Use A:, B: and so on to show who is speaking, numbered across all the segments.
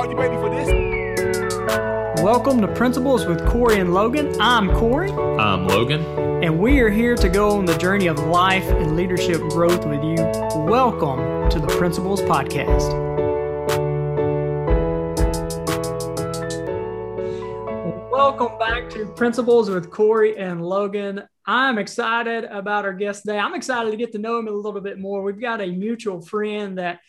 A: Are you ready for this?
B: Welcome to Principles with Corey and Logan. I'm Corey.
C: I'm Logan.
B: And we are here to go on the journey of life and leadership growth with you. Welcome to the Principles Podcast. Welcome back to Principles with Corey and Logan. I'm excited about our guest today. I'm excited to get to know him a little bit more. We've got a mutual friend that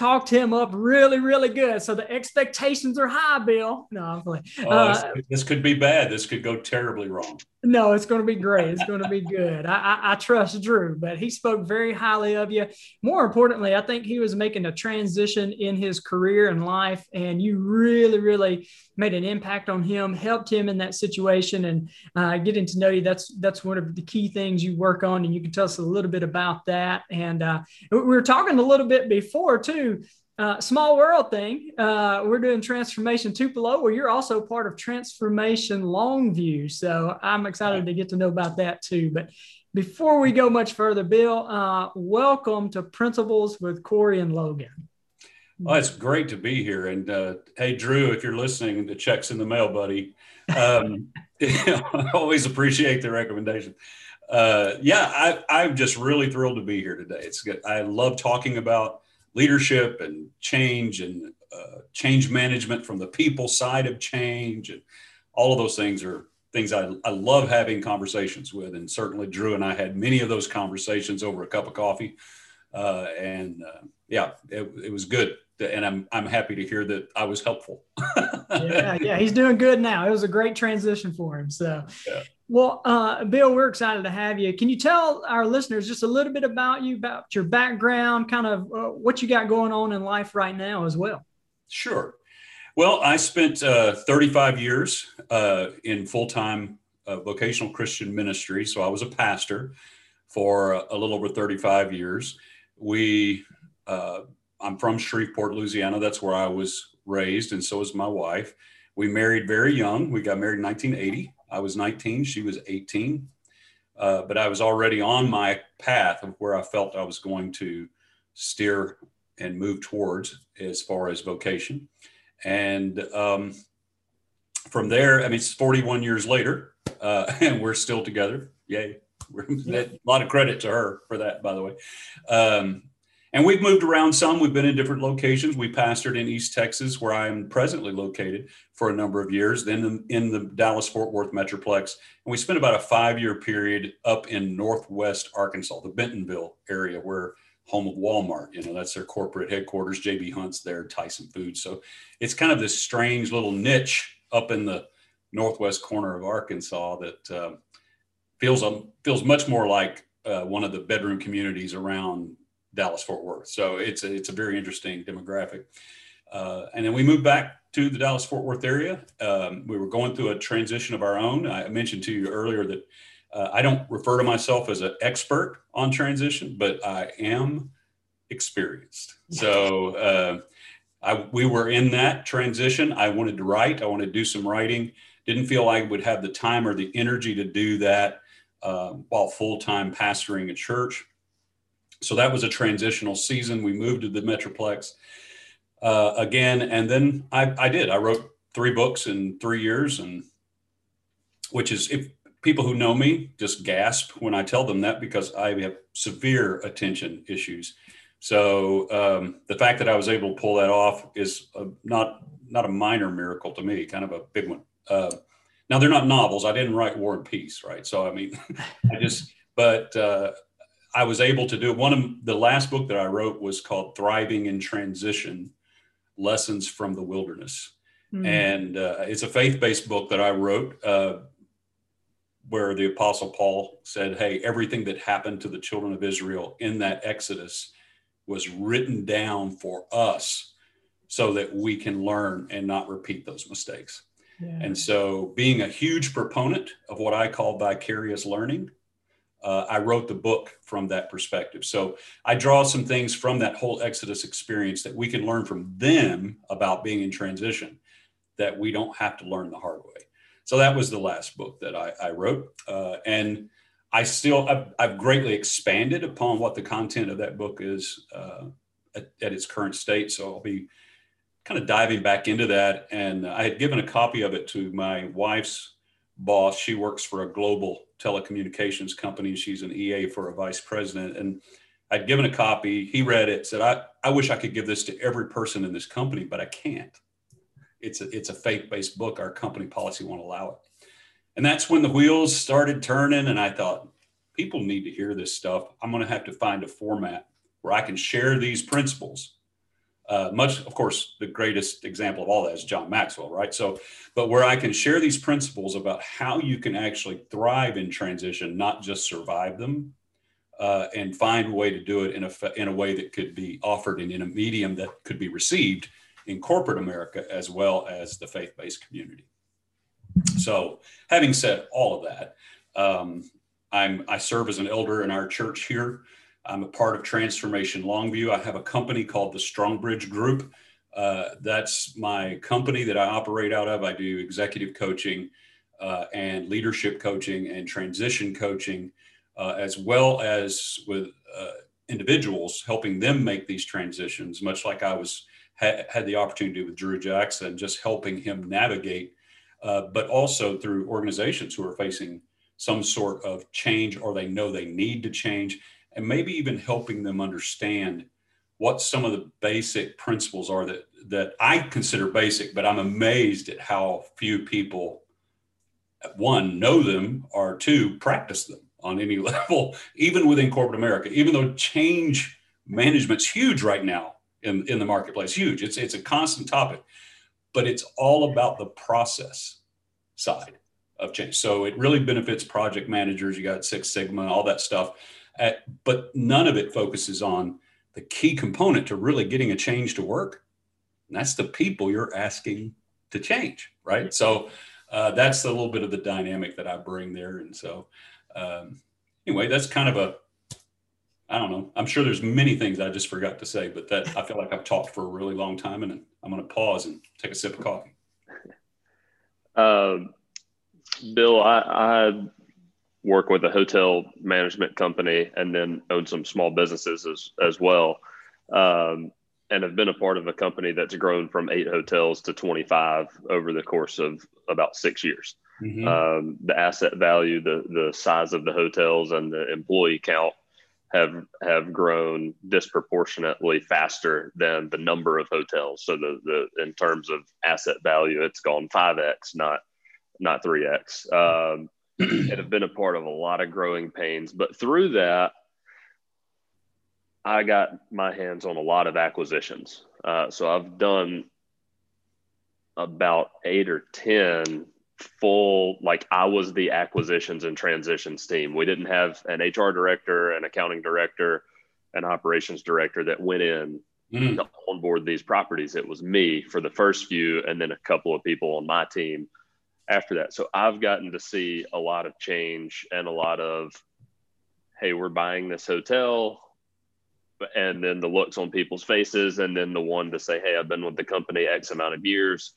B: talked him up really, really good. So the expectations are high, Bill. No, I'm playing.
D: Oh, uh, this could be bad. This could go terribly wrong.
B: No, it's going to be great. It's going to be good. I, I, I, trust Drew, but he spoke very highly of you. More importantly, I think he was making a transition in his career and life, and you really, really made an impact on him, helped him in that situation, and uh, getting to know you. That's that's one of the key things you work on, and you can tell us a little bit about that. And uh, we were talking a little bit before too uh, small world thing. Uh, we're doing Transformation Tupelo, where you're also part of Transformation Longview. So I'm excited to get to know about that too. But before we go much further, Bill, uh, welcome to Principles with Corey and Logan.
D: Well, it's great to be here. And uh, hey, Drew, if you're listening, the check's in the mail, buddy. Um, I always appreciate the recommendation. Uh, yeah, I, I'm just really thrilled to be here today. It's good. I love talking about leadership and change and uh, change management from the people side of change and all of those things are things I, I love having conversations with and certainly drew and i had many of those conversations over a cup of coffee uh, and uh, yeah it, it was good and I'm I'm happy to hear that I was helpful.
B: yeah, yeah, he's doing good now. It was a great transition for him. So, yeah. Well, uh, Bill, we're excited to have you. Can you tell our listeners just a little bit about you, about your background, kind of uh, what you got going on in life right now as well?
D: Sure. Well, I spent uh, 35 years uh, in full time uh, vocational Christian ministry. So I was a pastor for a little over 35 years. We, uh, I'm from Shreveport, Louisiana. That's where I was raised, and so is my wife. We married very young. We got married in 1980 I was 19, she was 18. Uh, but I was already on my path of where I felt I was going to steer and move towards as far as vocation. And um, from there, I mean, it's 41 years later, uh, and we're still together. Yay. a lot of credit to her for that, by the way. Um, and we've moved around some. We've been in different locations. We pastored in East Texas, where I am presently located, for a number of years, then in the Dallas Fort Worth Metroplex. And we spent about a five year period up in Northwest Arkansas, the Bentonville area, where home of Walmart. You know, that's their corporate headquarters. JB Hunt's there, Tyson Foods. So it's kind of this strange little niche up in the northwest corner of Arkansas that uh, feels um, feels much more like uh, one of the bedroom communities around Dallas Fort Worth. So it's a, it's a very interesting demographic. Uh, and then we moved back to the Dallas Fort Worth area. Um, we were going through a transition of our own. I mentioned to you earlier that uh, I don't refer to myself as an expert on transition, but I am experienced. So uh, I, we were in that transition. I wanted to write. I wanted to do some writing. Didn't feel I would have the time or the energy to do that uh, while full time pastoring a church. So that was a transitional season. We moved to the Metroplex uh, again, and then I, I did. I wrote three books in three years, and which is if people who know me just gasp when I tell them that because I have severe attention issues. So um, the fact that I was able to pull that off is a, not not a minor miracle to me, kind of a big one. Uh, now they're not novels. I didn't write War and Peace, right? So I mean, I just but uh, I was able to do one of the last book that I wrote was called Thriving in Transition Lessons from the Wilderness. Mm-hmm. And uh, it's a faith based book that I wrote uh, where the Apostle Paul said, Hey, everything that happened to the children of Israel in that Exodus was written down for us so that we can learn and not repeat those mistakes. Yeah. And so, being a huge proponent of what I call vicarious learning, uh, I wrote the book from that perspective. So I draw some things from that whole Exodus experience that we can learn from them about being in transition that we don't have to learn the hard way. So that was the last book that I, I wrote. Uh, and I still, I've, I've, greatly expanded upon what the content of that book is uh, at, at, its current state. So I'll be kind of diving back into that. And I had given a copy of it to my wife's boss. She works for a global telecommunications company. She's an EA for a vice president. And I'd given a copy. He read it, said, I, I wish I could give this to every person in this company, but I can't. It's a, it's a faith-based book. Our company policy won't allow it. And that's when the wheels started turning. And I thought, people need to hear this stuff. I'm going to have to find a format where I can share these principles. Uh, much, of course, the greatest example of all that is John Maxwell, right? So, but where I can share these principles about how you can actually thrive in transition, not just survive them, uh, and find a way to do it in a in a way that could be offered and in a medium that could be received in corporate America as well as the faith-based community. So, having said all of that, um, I'm I serve as an elder in our church here. I'm a part of Transformation Longview. I have a company called the Strongbridge Group. Uh, that's my company that I operate out of. I do executive coaching uh, and leadership coaching and transition coaching, uh, as well as with uh, individuals, helping them make these transitions, much like I was ha- had the opportunity with Drew Jackson, just helping him navigate, uh, but also through organizations who are facing some sort of change or they know they need to change and maybe even helping them understand what some of the basic principles are that that I consider basic, but I'm amazed at how few people one know them or two practice them on any level, even within corporate America, even though change management's huge right now in, in the marketplace, huge. It's it's a constant topic, but it's all about the process side of change. So it really benefits project managers. You got Six Sigma, all that stuff at, but none of it focuses on the key component to really getting a change to work. And that's the people you're asking to change, right? So uh, that's a little bit of the dynamic that I bring there. And so, um, anyway, that's kind of a, I don't know. I'm sure there's many things I just forgot to say, but that I feel like I've talked for a really long time, and I'm going to pause and take a sip of coffee.
C: Um, Bill, I, I work with a hotel management company and then own some small businesses as, as well. Um, and have been a part of a company that's grown from eight hotels to 25 over the course of about six years. Mm-hmm. Um, the asset value, the, the size of the hotels and the employee count have, have grown disproportionately faster than the number of hotels. So the, the, in terms of asset value, it's gone 5X, not, not 3X. Um, and have been a part of a lot of growing pains. But through that, I got my hands on a lot of acquisitions. Uh, so I've done about eight or 10 full, like I was the acquisitions and transitions team. We didn't have an HR director, an accounting director, an operations director that went in mm. to onboard these properties. It was me for the first few, and then a couple of people on my team after that. So I've gotten to see a lot of change and a lot of, hey, we're buying this hotel. And then the looks on people's faces, and then the one to say, hey, I've been with the company X amount of years.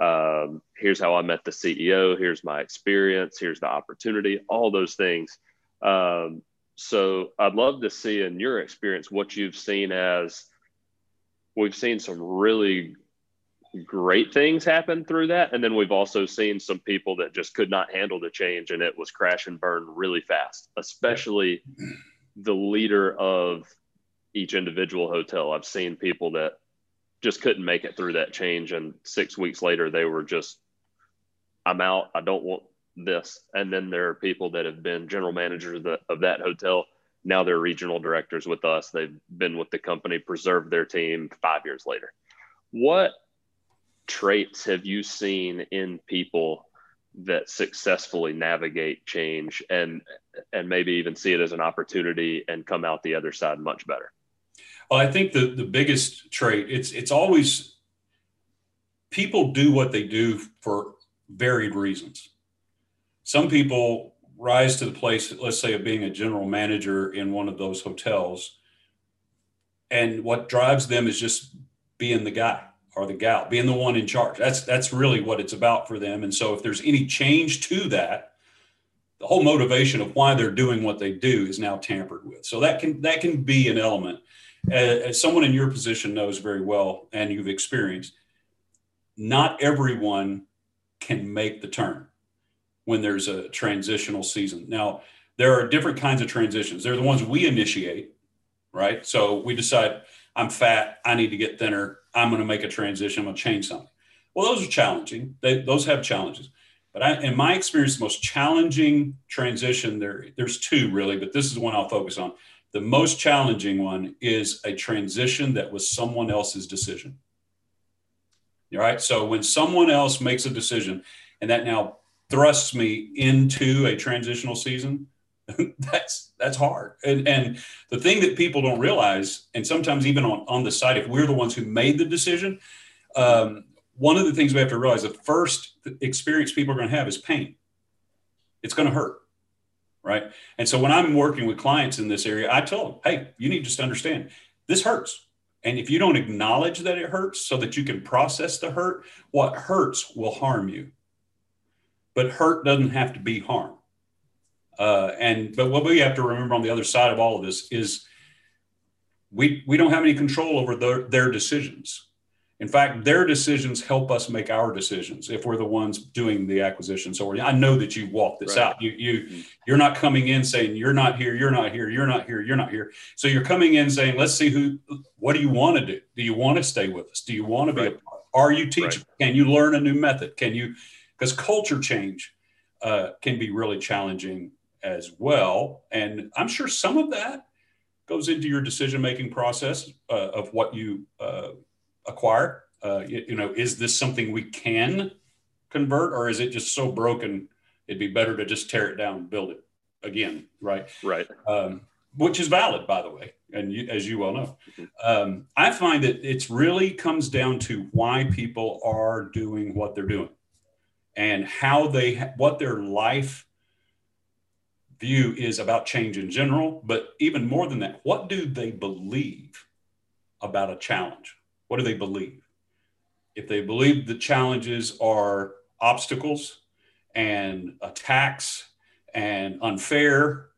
C: Um, here's how I met the CEO. Here's my experience. Here's the opportunity, all those things. Um, so I'd love to see in your experience what you've seen as we've seen some really great things happen through that. And then we've also seen some people that just could not handle the change and it was crash and burn really fast, especially the leader of each individual hotel. I've seen people that just couldn't make it through that change. And six weeks later, they were just, I'm out. I don't want this. And then there are people that have been general managers of that hotel. Now they're regional directors with us. They've been with the company, preserved their team five years later. What traits have you seen in people that successfully navigate change and and maybe even see it as an opportunity and come out the other side much better?
D: Well i think the the biggest trait it's it's always people do what they do for varied reasons. Some people rise to the place let's say of being a general manager in one of those hotels and what drives them is just being the guy or the gal, being the one in charge. That's that's really what it's about for them. And so if there's any change to that, the whole motivation of why they're doing what they do is now tampered with. So that can that can be an element. As someone in your position knows very well, and you've experienced, not everyone can make the turn when there's a transitional season. Now, there are different kinds of transitions. They're the ones we initiate, right? So we decide, I'm fat, I need to get thinner, I'm going to make a transition, I'm going to change something. Well, those are challenging. They, those have challenges. But I, in my experience, the most challenging transition there, there's two really, but this is one I'll focus on. The most challenging one is a transition that was someone else's decision. All right. So when someone else makes a decision and that now thrusts me into a transitional season, that's that's hard. And and the thing that people don't realize, and sometimes even on, on the side, if we're the ones who made the decision, um, one of the things we have to realize the first experience people are going to have is pain. It's going to hurt. Right. And so when I'm working with clients in this area, I tell them, hey, you need just to understand this hurts. And if you don't acknowledge that it hurts so that you can process the hurt, what hurts will harm you. But hurt doesn't have to be harm. Uh, and but what we have to remember on the other side of all of this is we we don't have any control over their, their decisions. In fact, their decisions help us make our decisions if we're the ones doing the acquisition. So I know that you walk this right. out. You you mm-hmm. you're not coming in saying you're not here, you're not here, you're not here, you're not here. So you're coming in saying, let's see who. What do you want to do? Do you want to stay with us? Do you want to be right. a? Are you teaching? Right. Can you learn a new method? Can you? Because culture change uh, can be really challenging as well, and I'm sure some of that goes into your decision making process uh, of what you uh, acquire? Uh, you, you, know, is this something we can convert, or is it just so broken? It'd be better to just tear it down and build it again, right?
C: Right.
D: Um, which is valid, by the way, and you, as you well know. Um, I find that it's really comes down to why people are doing what they're doing, and how they what their life view is about change in general, but even more than that, what do they believe about a challenge? What do they believe? If they believe the challenges are obstacles and attacks and unfair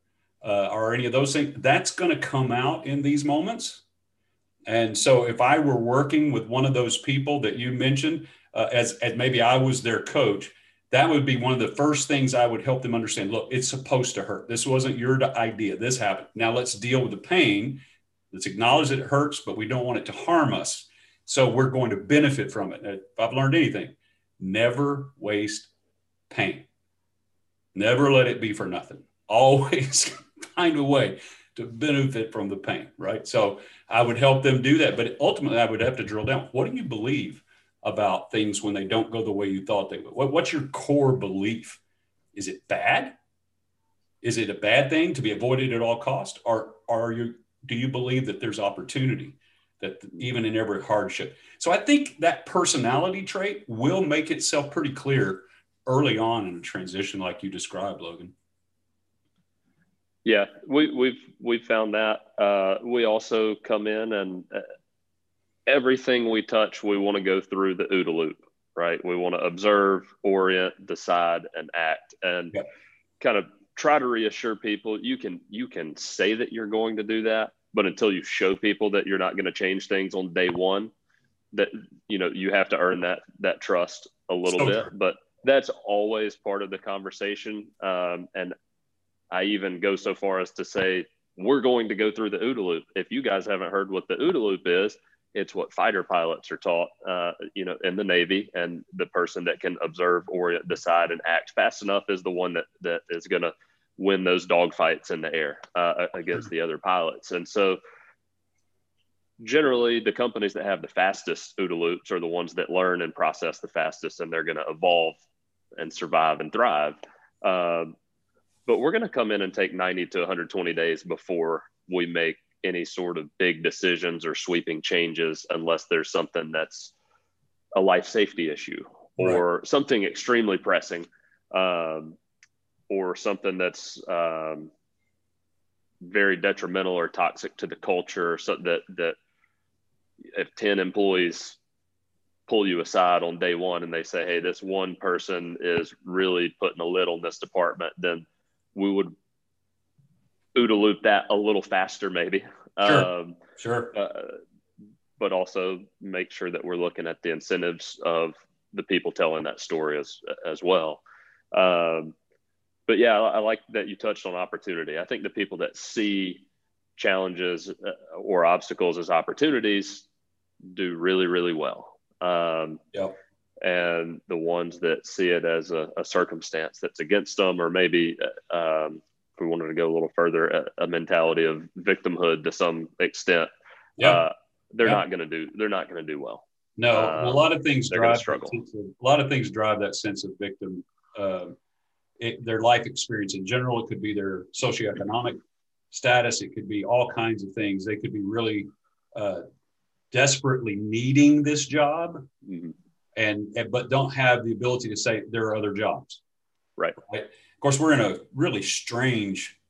D: uh, or any of those things, that's going to come out in these moments. And so, if I were working with one of those people that you mentioned, uh, as, as maybe I was their coach, that would be one of the first things I would help them understand. Look, it's supposed to hurt. This wasn't your idea. This happened. Now let's deal with the pain. Let's acknowledge that it hurts, but we don't want it to harm us. So we're going to benefit from it. If I've learned anything, never waste pain. Never let it be for nothing. Always find a way to benefit from the pain, right? So I would help them do that. But ultimately, I would have to drill down. What do you believe about things when they don't go the way you thought they would? What, what's your core belief? Is it bad? Is it a bad thing to be avoided at all cost? Or are you do you believe that there's opportunity? that even in every hardship. So I think that personality trait will make itself pretty clear early on in a transition, like you described, Logan.
C: Yeah, we, we've we've found that. Uh, we also come in and everything we touch, we want to go through the OODA loop, right? We want to observe, orient, decide, and act, and kind of try to reassure people you can you can say that you're going to do that but until you show people that you're not going to change things on day one that you know you have to earn that that trust a little so bit. true. but that's always part of the conversation. Um, and i even go so far as to say we're going to go through the OODA loop. If you guys haven't heard what the OODA loop is it's what fighter pilots are taught uh, you know in the navy and the person that can observe orient decide and act fast enough is the one that that is going to win those dogfights in the air uh, against the other pilots. And so, generally, the companies that have the fastest OODA loops are the ones that learn and process the fastest, and they're going to evolve and survive and thrive. Um, but we're going to come in and take 90 to 120 days before we make any sort of big decisions or sweeping changes, unless there's something that's a life safety issue or right. something extremely pressing. Um, or something that's um, very detrimental or toxic to the culture so that that if 10 employees pull you aside on day one and they say hey this one person is really putting a lid on this department then we would OODA loop that a little faster maybe
D: sure, um, sure. Uh,
C: but also make sure that we're looking at the incentives of the people telling that story as as well. Um, but yeah, I, I, like that you touched on opportunity. I think the people that see challenges uh, or obstacles as opportunities do really really well. Um,
D: yep.
C: And the ones that see it as a, a circumstance that's against them, or maybe uh, um, we wanted to go a little further, a, a mentality of victimhood to some extent,
D: Yeah. uh,
C: they're not going to do. They're not going to do well.
D: No, um, a lot of things drive struggle. A lot of things drive that sense of victim. Uh, it, their life experience in general. It could be their socioeconomic status. It could be all kinds of things. They could be really uh, desperately needing this job, mm-hmm. and, and but don't have the ability to say there are other jobs.
C: Right.
D: right. Of course, we're in a really strange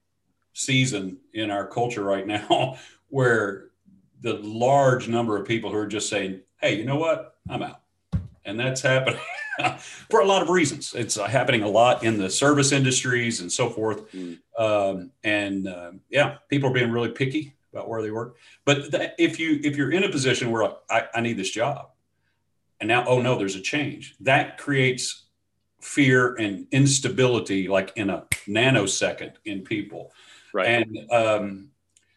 D: season in our culture right now, where the large number of people who are just saying, "Hey, you know what? I'm out," and that's happening. for a lot of reasons. It's uh, happening a lot in the service industries and so forth. Mm. Um, and uh, yeah, people are being really picky about where they work. But th- if you if you're in a position where I, I need this job, and now oh no, there's a change, that creates fear and instability like in a nanosecond in people.
C: Right.
D: And um,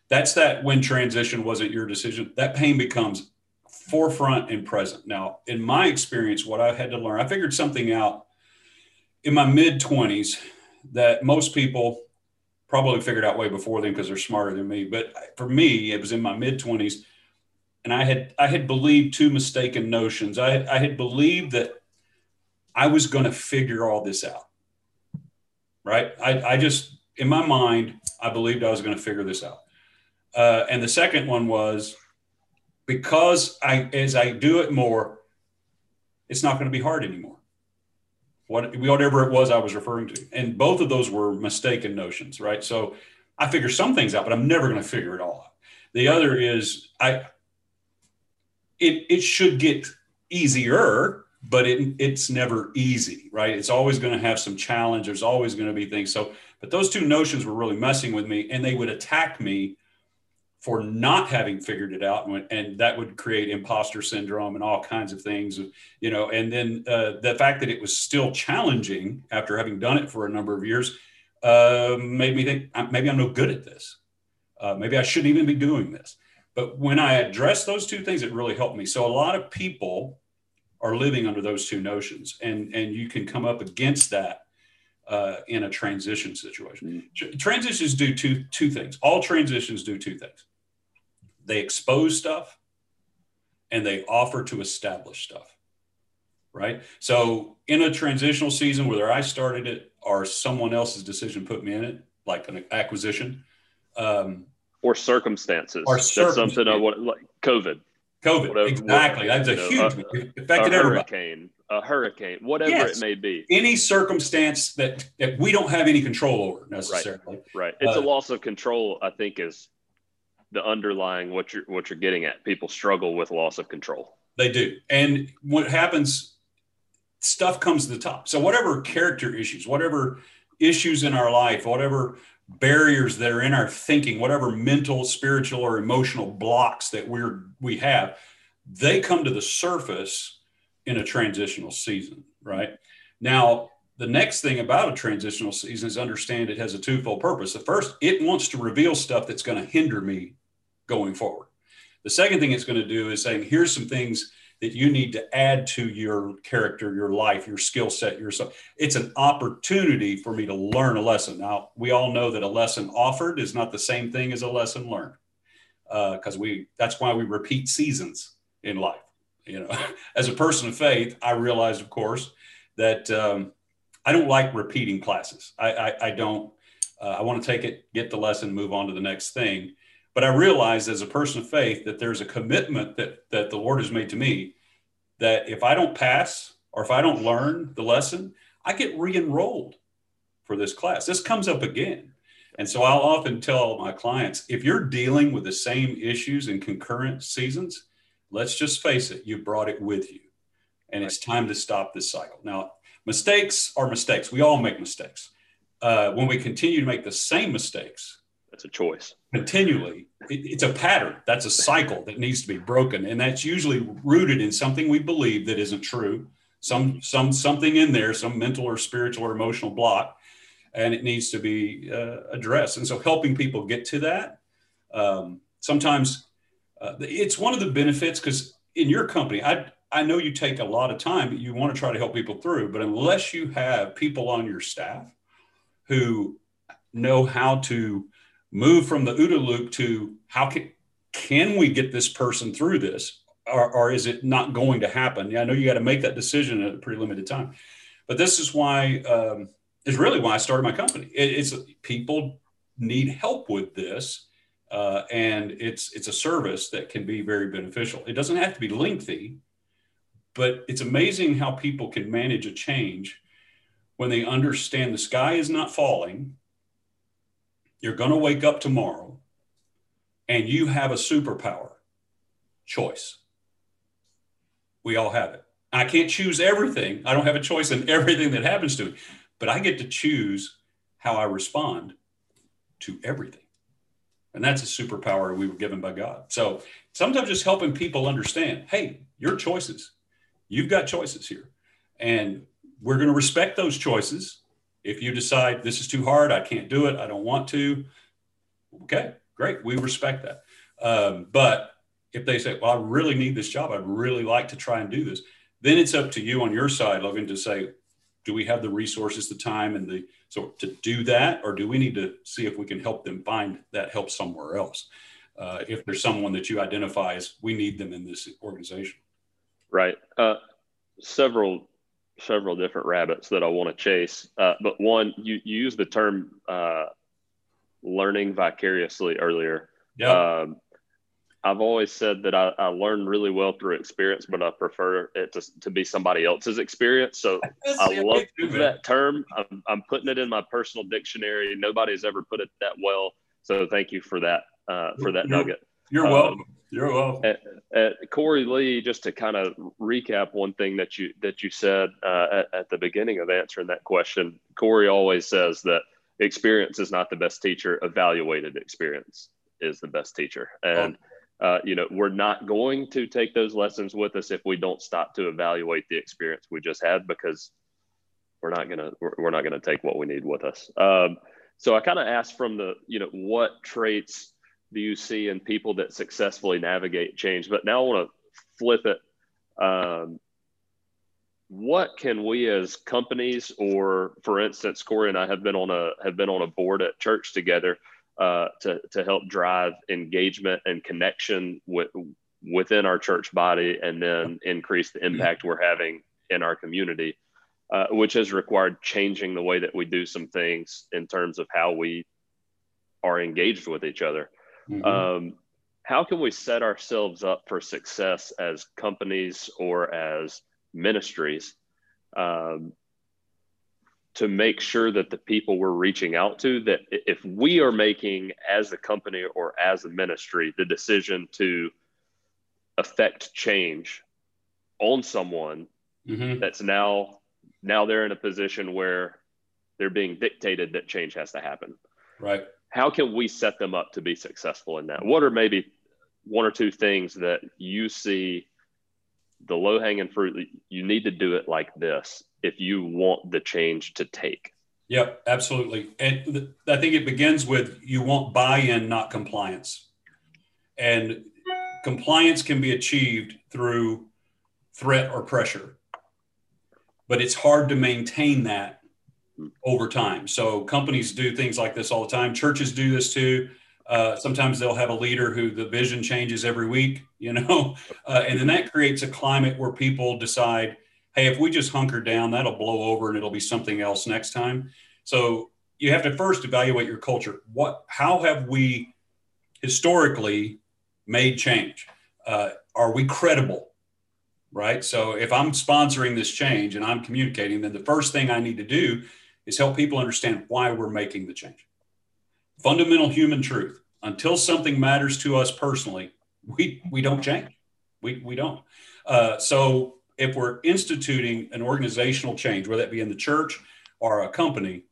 D: that's that when transition wasn't your decision. That pain becomes forefront and present. Now, in my experience, what I had to learn, I figured something out in my mid 20s that most people probably figured out way before them because they're smarter than me. But for me, it was in my mid 20s. And I had I had believed two mistaken notions. I had, I had believed that I was going to figure all this out. Right? I, I just in my mind I believed I was going to figure this out. Uh, and the second one was because I as I do it more, it's not going to be hard anymore. What whatever it was I was referring to, and both of those were mistaken notions, right? So I figure some things out, but I'm never going to figure it all out. The other is I. It it should get easier, but it it's never easy, right? It's always going to have some challenge. There's always going to be things. So, but those two notions were really messing with me, and they would attack me for not having figured it out and, and, that would create imposter syndrome and all kinds of things you know and then uh, the fact that it was still challenging after having done it for a number of years uh, made me think maybe i'm no good at this uh, maybe i shouldn't even be doing this but when i addressed those two things it really helped me so a lot of people are living under those two notions and and you can come up against that uh, in a transition situation. Mm-hmm. Transitions do two two things. All transitions do two things they expose stuff and they offer to establish stuff right so in a transitional season whether i started it or someone else's decision put me in it like an acquisition um,
C: or circumstances
D: or circumstances.
C: that's something of what like covid
D: covid whatever, exactly that's a know, huge a, affected
C: a
D: hurricane
C: a hurricane whatever yes. it may be
D: any circumstance that, that we don't have any control over necessarily
C: right, right. it's uh, a loss of control i think is the underlying what you're what you're getting at. People struggle with loss of control.
D: They do, and what happens? Stuff comes to the top. So whatever character issues, whatever issues in our life, whatever barriers that are in our thinking, whatever mental, spiritual, or emotional blocks that we're we have, they come to the surface in a transitional season, right? Now, the next thing about a transitional season is understand it has a twofold purpose. The first, it wants to reveal stuff that's going to hinder me going forward. The second thing it's going to do is saying, here's some things that you need to add to your character, your life, your skill set, yourself. it's an opportunity for me to learn a lesson. Now, we all know that a lesson offered is not the same thing as a lesson learned. Because uh, we that's why we repeat seasons in life. You know, as a person of faith, I realized, of course, that um, I don't like repeating classes. I, I, I don't. Uh, I want to take it, get the lesson, move on to the next thing. But I realized as a person of faith that there's a commitment that, that the Lord has made to me that if I don't pass or if I don't learn the lesson, I get re enrolled for this class. This comes up again. And so I'll often tell my clients if you're dealing with the same issues in concurrent seasons, let's just face it, you brought it with you. And it's time to stop this cycle. Now, mistakes are mistakes. We all make mistakes. Uh, when we continue to make the same mistakes,
C: that's a choice.
D: Continually. It, it's a pattern. That's a cycle that needs to be broken. And that's usually rooted in something we believe that isn't true, some some something in there, some mental or spiritual or emotional block, and it needs to be uh, addressed. And so, helping people get to that, um, sometimes uh, it's one of the benefits because in your company, I I know you take a lot of time. You want to try to help people through, but unless you have people on your staff who know how to move from the OODA loop to how can can we get this person through this? Or, or is it not going to happen? Yeah i know you got to make that decision at a pretty limited time. But this is why um, is really why i started my company. It, it's people need help with this uh, and it's it's a service that can be very beneficial. It doesn't have to be lengthy but it's amazing how people can manage a change when they understand the sky is not falling you're going to wake up tomorrow and you have a superpower choice. We all have it. I can't choose everything. I don't have a choice in everything that happens to me, but I get to choose how I respond to everything. And that's a superpower we were given by God. So sometimes just helping people understand hey, your choices, you've got choices here. And we're going to respect those choices if you decide this is too hard, I can't do it, I don't want to, okay, great, we respect that. Um, but if they say, well, I really need this job, I'd really like to try and do this, then it's up to you on your side, Logan, to say, do we have the resources, the time, and the so to do that, or do we need to see if we can help them find that help somewhere else? Uh, if there's someone that you identify as we need them in this organization.
C: Right. Uh, several several different rabbits that I want to chase. Uh, but one, you, you use the term uh, learning vicariously earlier.
D: Yeah. Um,
C: I've always said that I, I learn really well through experience, but I prefer it to, to be somebody else's experience. So I love that term. I'm, I'm putting it in my personal dictionary. Nobody's ever put it that well. So thank you for that, uh, for that nugget.
D: You're um, welcome. You're welcome.
C: At, at Corey Lee, just to kind of recap one thing that you that you said uh, at, at the beginning of answering that question, Corey always says that experience is not the best teacher. Evaluated experience is the best teacher, and uh, you know we're not going to take those lessons with us if we don't stop to evaluate the experience we just had because we're not gonna we're, we're not gonna take what we need with us. Um, so I kind of asked from the you know what traits do you see in people that successfully navigate change? But now I want to flip it. Um, what can we as companies, or for instance, Corey and I have been on a have been on a board at church together uh, to to help drive engagement and connection with within our church body, and then increase the impact we're having in our community, uh, which has required changing the way that we do some things in terms of how we are engaged with each other. Mm-hmm. Um, how can we set ourselves up for success as companies or as ministries um, to make sure that the people we're reaching out to that if we are making as a company or as a ministry the decision to affect change on someone mm-hmm. that's now now they're in a position where they're being dictated that change has to happen
D: right
C: how can we set them up to be successful in that? What are maybe one or two things that you see the low hanging fruit? You need to do it like this if you want the change to take.
D: Yep, absolutely. And I think it begins with you want buy in, not compliance. And compliance can be achieved through threat or pressure, but it's hard to maintain that over time. So companies do things like this all the time. Churches do this too. Uh, sometimes they'll have a leader who the vision changes every week, you know, uh, and then that creates a climate where people decide, hey, if we just hunker down, that'll blow over and it'll be something else next time. So you have to first evaluate your culture. What, how have we historically made change? Uh, are we credible? Right. So if I'm sponsoring this change and I'm communicating, then the first thing I need to do is help people understand why we're making the change. Fundamental human truth. Until something matters to us personally, we, we don't change. We, we don't. Uh, so if we're instituting an organizational change, whether that be in the church or a company,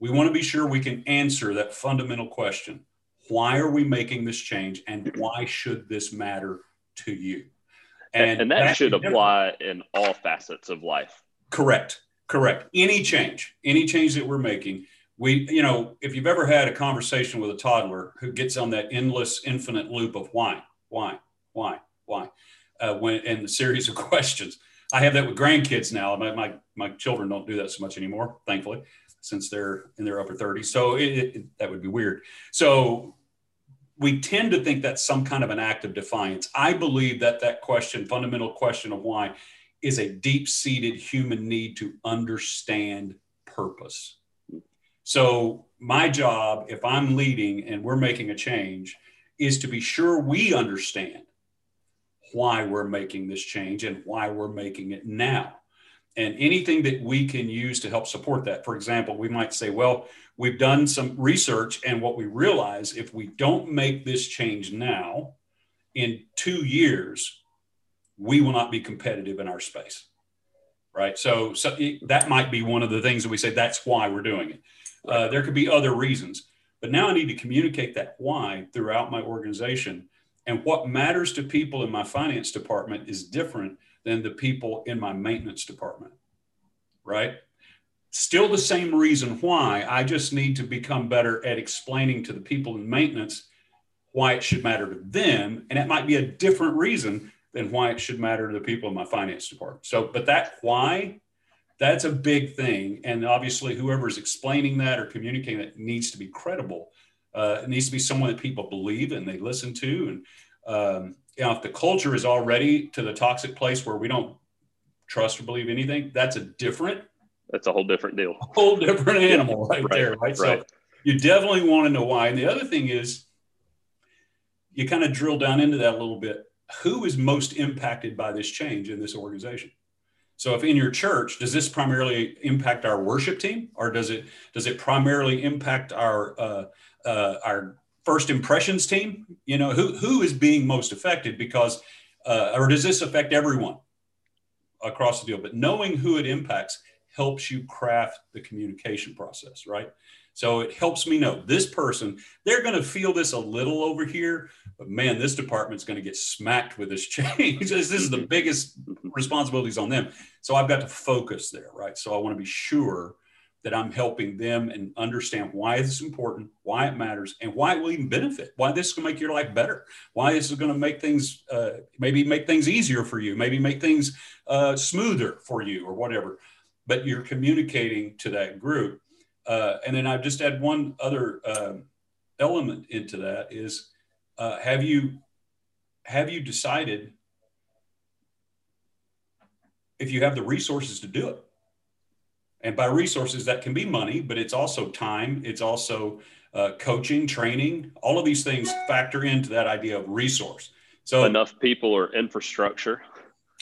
D: we want to be sure we can answer that fundamental question. Why are we making this change and why should this matter to you?
C: And, and that, that should apply in all facets of life.
D: Correct. Correct. Any change, any change that we're making, we, you know, if you've ever had a conversation with a toddler who gets on that endless, infinite loop of why, why, why, why, uh, when and the series of questions. I have that with grandkids now. My, my, my children don't do that so much anymore, thankfully, since they're in their upper 30s. So it, it, that would be weird. So we tend to think that's some kind of an act of defiance. I believe that that question, fundamental question of why, is a deep seated human need to understand purpose. So, my job, if I'm leading and we're making a change, is to be sure we understand why we're making this change and why we're making it now. And anything that we can use to help support that. For example, we might say, well, we've done some research, and what we realize if we don't make this change now, in two years, we will not be competitive in our space. Right. So, so that might be one of the things that we say that's why we're doing it. Uh, there could be other reasons, but now I need to communicate that why throughout my organization. And what matters to people in my finance department is different than the people in my maintenance department. Right. Still the same reason why. I just need to become better at explaining to the people in maintenance why it should matter to them. And it might be a different reason than why it should matter to the people in my finance department. So, but that why, that's a big thing. And obviously, whoever's explaining that or communicating that needs to be credible. Uh, it needs to be someone that people believe and they listen to. And um, you know, if the culture is already to the toxic place where we don't trust or believe anything, that's a different.
C: That's a whole different deal.
D: Whole different animal right, right there, right? right? So you definitely want to know why. And the other thing is, you kind of drill down into that a little bit who is most impacted by this change in this organization? So if in your church, does this primarily impact our worship team or does it, does it primarily impact our, uh, uh, our first impressions team? You know, who, who is being most affected because, uh, or does this affect everyone across the deal? But knowing who it impacts helps you craft the communication process, right? So it helps me know this person, they're going to feel this a little over here, but man, this department's going to get smacked with this change. this is the biggest responsibilities on them. So I've got to focus there, right? So I want to be sure that I'm helping them and understand why this is important, why it matters, and why it will even benefit, why this is going to make your life better, why this is going to make things, uh, maybe make things easier for you, maybe make things uh, smoother for you or whatever. But you're communicating to that group uh, and then I just add one other uh, element into that is uh, have you have you decided if you have the resources to do it? And by resources, that can be money, but it's also time. It's also uh, coaching, training. All of these things factor into that idea of resource.
C: So enough people or infrastructure.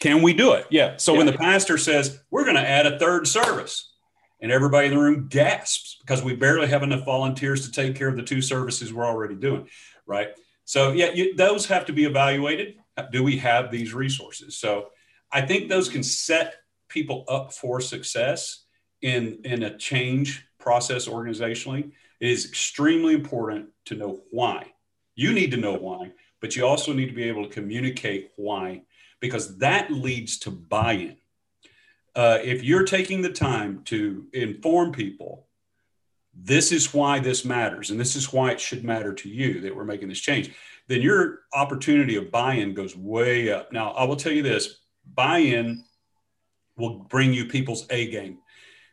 D: Can we do it? Yeah. So yeah. when the pastor says we're going to add a third service, and everybody in the room gasps because we barely have enough volunteers to take care of the two services we're already doing right? So yeah you, those have to be evaluated. Do we have these resources? So i think those can set people up for success in in a change process organizationally. It is extremely important to know why. You need to know why but you also need to be able to communicate why because that leads to buy-in uh, if you're taking the time to inform people, this is why this matters, and this is why it should matter to you that we're making this change, then your opportunity of buy in goes way up. Now, I will tell you this buy in will bring you people's A game,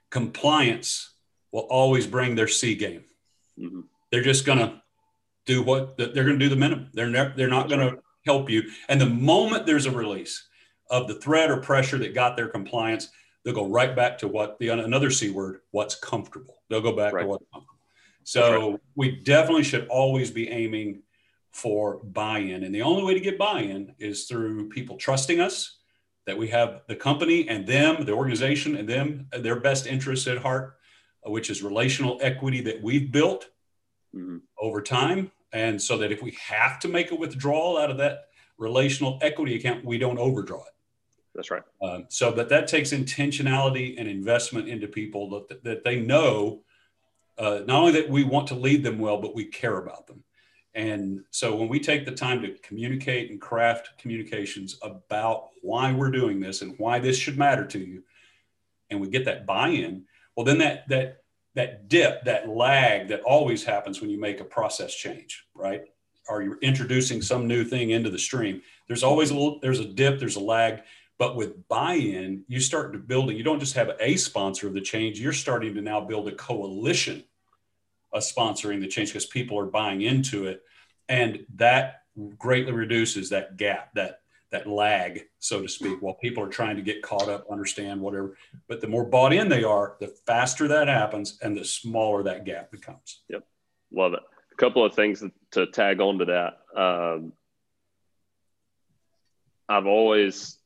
D: compliance will always bring their C game. Mm-hmm. They're just going to do what they're going to do the minimum. They're never, they're not going to help you. And the moment there's a release, of the threat or pressure that got their compliance, they'll go right back to what the another C word, what's comfortable. They'll go back right. to what's comfortable. So right. we definitely should always be aiming for buy-in. And the only way to get buy-in is through people trusting us, that we have the company and them, the organization and them, their best interests at heart, which is relational equity that we've built mm-hmm. over time. And so that if we have to make a withdrawal out of that relational equity account, we don't overdraw it.
C: That's right.
D: Um, so, but that takes intentionality and investment into people that, that they know uh, not only that we want to lead them well, but we care about them. And so when we take the time to communicate and craft communications about why we're doing this and why this should matter to you, and we get that buy-in, well, then that that that dip, that lag that always happens when you make a process change, right? Or you're introducing some new thing into the stream. There's always a little, there's a dip, there's a lag. But with buy-in, you start to building, you don't just have a sponsor of the change, you're starting to now build a coalition of sponsoring the change because people are buying into it. And that greatly reduces that gap, that that lag, so to speak, while people are trying to get caught up, understand whatever. But the more bought in they are, the faster that happens and the smaller that gap becomes.
C: Yep. Love it. A couple of things to tag on to that. Um, I've always,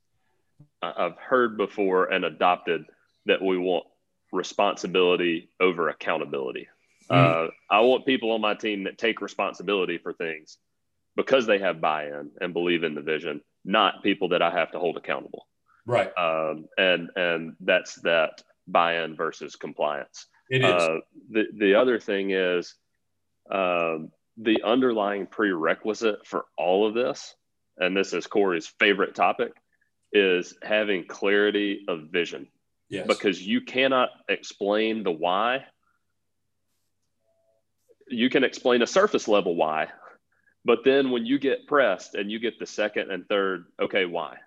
C: I've heard before and adopted that we want responsibility over accountability. Mm. Uh, I want people on my team that take responsibility for things because they have buy-in and believe in the vision not people that I have to hold accountable.
D: Right.
C: Um, and and that's that buy-in versus compliance.
D: It is. Uh,
C: the the other thing is um, the underlying prerequisite for all of this, and this is Corey's favorite topic, is having clarity of vision.
D: Yes.
C: Because you cannot explain the why. You can explain a surface level why, but then when you get pressed and you get the second and third, okay, why?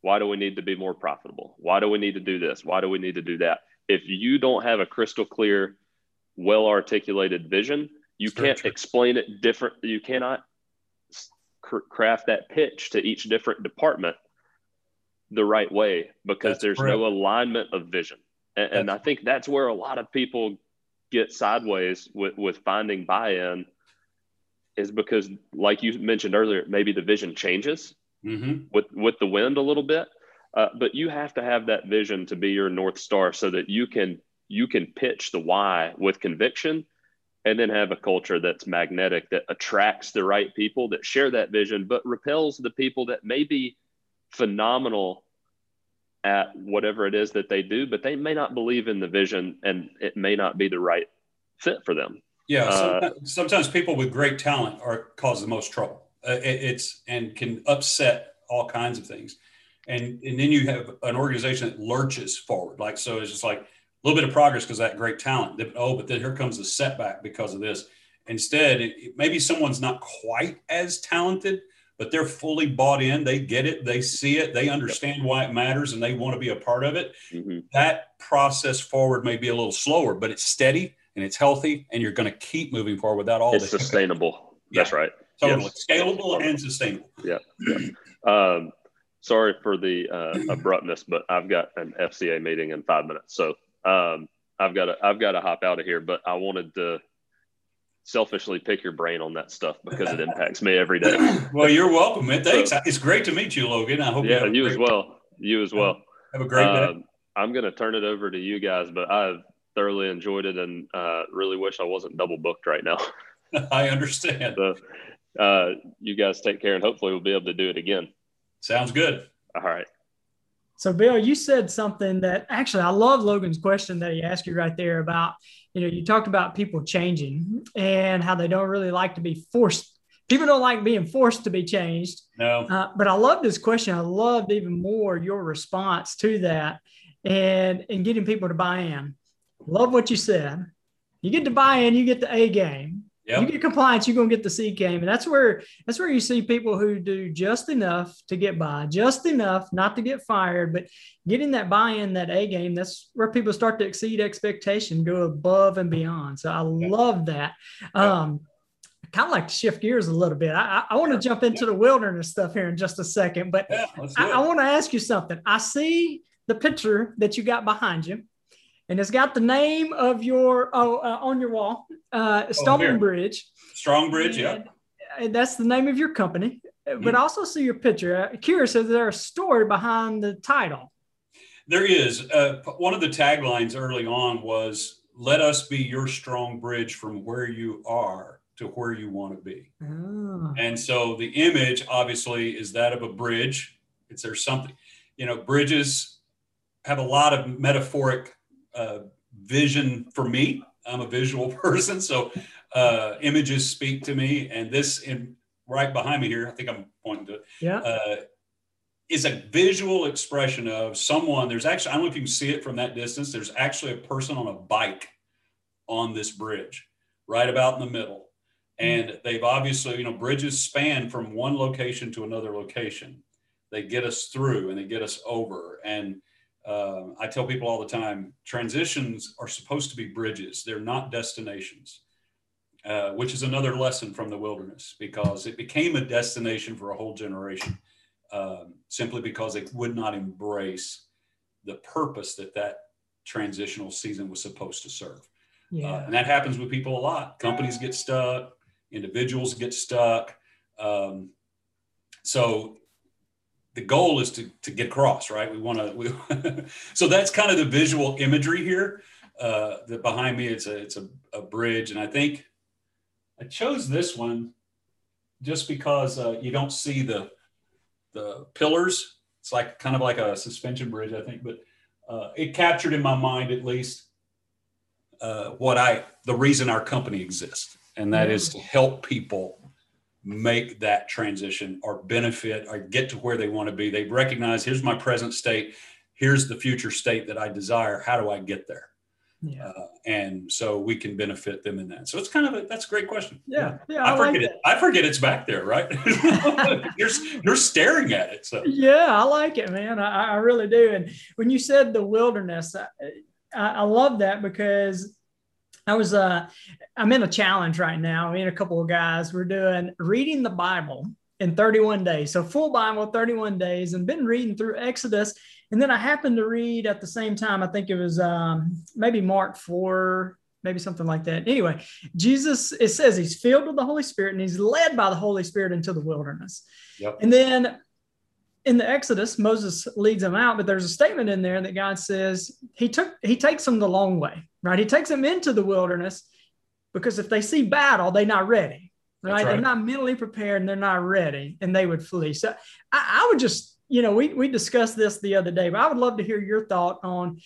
C: Why do we need to be more profitable? Why do we need to do this? Why do we need to do that? If you don't have a crystal clear, well articulated vision, you can't explain it different. You cannot craft that pitch to each different department the right way because that's there's no alignment of vision. And, and I think that's where a lot of people get sideways with, with finding buy in is because, like you mentioned earlier, maybe the vision changes mm-hmm. with with the wind a little bit. Uh, but you have to have that vision to be your north star, so that you can you can pitch the why with conviction, and then have a culture that's magnetic that attracts the right people that share that vision, but repels the people that may be phenomenal at whatever it is that they do, but they may not believe in the vision, and it may not be the right fit for them.
D: Yeah, uh, sometimes, sometimes, people with great talent are cause the most trouble. Uh, it, it's and can upset all kinds of things, and and then you have an organization that lurches forward. Like so, it's just like a little bit of progress because that great talent. Oh, but then here comes the setback because of this. Instead, it, maybe someone's not quite as talented, but they're fully bought in. They get it. They see it. They understand why it matters, and they want to be a part of it. Mm-hmm. That process forward may be a little slower, but it's steady and it's healthy and you're going to keep moving forward without all
C: it's sustainable yeah, that's right
D: totally yes. scalable and sustainable
C: yeah, yeah. Um, sorry for the uh, abruptness but i've got an fca meeting in five minutes so um, i've got to i've got to hop out of here but i wanted to selfishly pick your brain on that stuff because it impacts me every day
D: well you're welcome man thanks so, it's great to meet you logan i hope
C: yeah you, you as well you as well
D: have a great day um,
C: i'm going to turn it over to you guys but i've thoroughly enjoyed it and uh, really wish I wasn't double booked right now.
D: I understand.
C: So, uh, you guys take care and hopefully we'll be able to do it again.
D: Sounds good.
C: All right.
B: So, Bill, you said something that actually I love Logan's question that he asked you right there about, you know, you talked about people changing and how they don't really like to be forced. People don't like being forced to be changed.
D: No.
B: Uh, but I love this question. I loved even more your response to that and, and getting people to buy in. Love what you said. You get to buy in, you get the A game. Yep. You get compliance, you're gonna get the C game, and that's where that's where you see people who do just enough to get by, just enough not to get fired, but getting that buy-in, that A game. That's where people start to exceed expectation, go above and beyond. So I yep. love that. Yep. Um, I kind of like to shift gears a little bit. I, I, I want to jump into the wilderness stuff here in just a second, but yeah, I, I want to ask you something. I see the picture that you got behind you and it's got the name of your oh uh, on your wall, uh, oh, Stonebridge.
D: Strongbridge, yeah.
B: And that's the name of your company. Mm-hmm. But also see your picture. Uh, curious, is there a story behind the title?
D: There is. Uh, one of the taglines early on was "Let us be your strong bridge from where you are to where you want to be." Oh. And so the image, obviously, is that of a bridge. It's there's something, you know, bridges have a lot of metaphoric uh, vision for me. I'm a visual person, so uh, images speak to me. And this in right behind me here, I think I'm pointing to it.
B: Yeah.
D: Uh, is a visual expression of someone. There's actually, I don't know if you can see it from that distance. There's actually a person on a bike on this bridge, right about in the middle. And they've obviously, you know, bridges span from one location to another location. They get us through and they get us over. And uh, I tell people all the time transitions are supposed to be bridges, they're not destinations, uh, which is another lesson from the wilderness because it became a destination for a whole generation um, simply because they would not embrace the purpose that that transitional season was supposed to serve.
B: Yeah.
D: Uh, and that happens with people a lot. Companies get stuck, individuals get stuck. Um, so the goal is to, to get across, right? We want to, so that's kind of the visual imagery here. Uh, that behind me, it's a, it's a, a bridge. And I think I chose this one just because uh, you don't see the, the pillars. It's like kind of like a suspension bridge, I think, but uh, it captured in my mind at least uh, what I, the reason our company exists, and that is to help people make that transition or benefit or get to where they want to be. They recognize here's my present state, here's the future state that I desire. How do I get there?
B: Yeah.
D: Uh, and so we can benefit them in that. So it's kind of a that's a great question.
B: Yeah. Yeah.
D: I,
B: I
D: forget
B: like
D: it. I forget it's back there, right? you're you're staring at it. So
B: Yeah, I like it, man. I, I really do. And when you said the wilderness, I, I, I love that because I was uh I'm in a challenge right now. Me and a couple of guys. We're doing reading the Bible in 31 days. So full Bible, 31 days, and been reading through Exodus. And then I happened to read at the same time, I think it was um, maybe Mark 4, maybe something like that. Anyway, Jesus, it says he's filled with the Holy Spirit and he's led by the Holy Spirit into the wilderness.
D: Yep.
B: And then in the Exodus, Moses leads them out, but there's a statement in there that God says he took he takes them the long way, right? He takes them into the wilderness because if they see battle, they're not ready, right?
D: right.
B: They're not mentally prepared and they're not ready, and they would flee. So I, I would just, you know, we we discussed this the other day, but I would love to hear your thought on.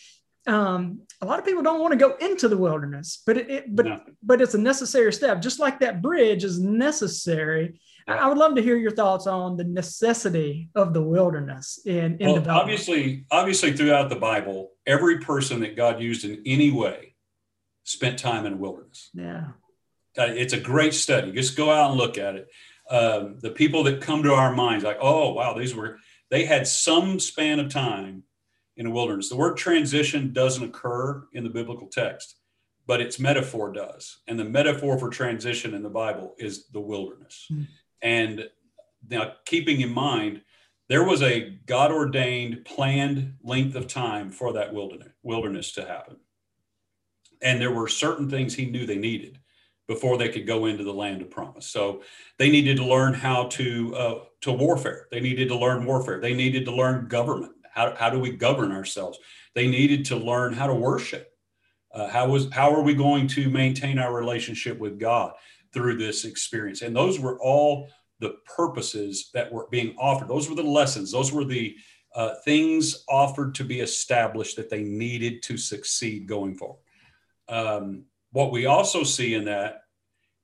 B: Um, a lot of people don't want to go into the wilderness, but it, it but
D: No.
B: but it's a necessary step, just like that bridge is necessary. I- would love to hear your thoughts on the necessity of the wilderness in, in
D: well, obviously, obviously, throughout the Bible, every person that God used in any way spent time in wilderness.
B: Yeah.
D: Uh, it's a great study. Just go out and look at it. Um, the people that come to our minds, like, oh wow, these were they had some span of time in a wilderness. The word transition doesn't occur in the biblical text, but its metaphor does. And the metaphor for transition in the Bible is the wilderness.
B: Hmm.
D: And now, keeping in mind, there was a God ordained, planned length of time for that wilderness, to happen. And there were certain things he knew they needed before they could go into the land of promise. So they needed to learn how to uh, to warfare. They needed to learn warfare. They needed to learn government. How, how do we govern ourselves? They needed to learn how to worship. Uh, how was how are we going to maintain our relationship with God through this experience? And those were all the purposes that were being offered. Those were the lessons. Those were the uh, things offered to be established that they needed to succeed going forward. Um, what we also see in that,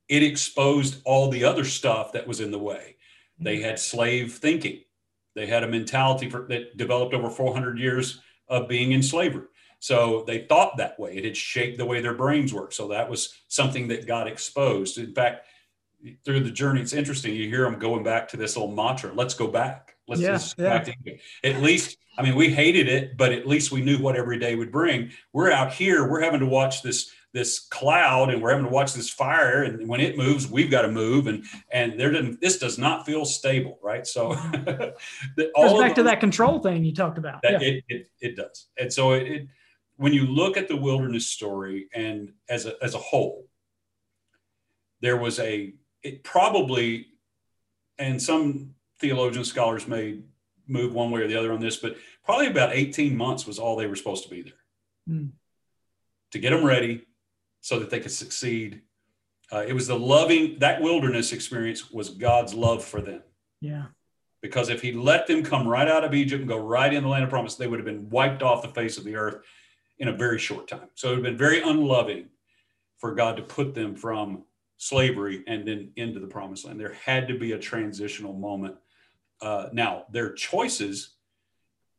D: it exposed all the other stuff that was in the way. They had slave thinking. They had a mentality for, that developed over 400 years of being in slavery. So they thought that way. It had shaped the way their brains work. So that was something that got exposed. In fact, through the journey, it's interesting. You hear them going back to this old mantra: "Let's go back. Let's,
B: Yeah,
D: let's go
B: yeah.
D: back to England." At least, I mean, we hated it, but at least we knew what every day would bring. We're out here. We're having to watch this this cloud, and we're having to watch this fire. And when it moves, we've got to move. And and there didn't. This does not feel stable, right? So, the,
B: Goes
D: all of
B: back to that control thing you talked about.
D: that
B: yeah.
D: it, it, it does. And so it, it, when you look at the wilderness story and as a, as a whole, there was a, it probably, and some theologians, scholars may move one way or the other on this, but probably about 18 months was all they were supposed to be there
B: Hmm.
D: to get them ready so that they could succeed. Uh, it was the loving, that wilderness experience was God's love for them
B: yeah.
D: because if he let them come right out of Egypt and go right in the land of promise, they would have been wiped off the face of the earth in a very short time. So it would have been very unloving for God to put them from slavery and then into the promised land. There had to be a transitional moment. Uh, now, their choices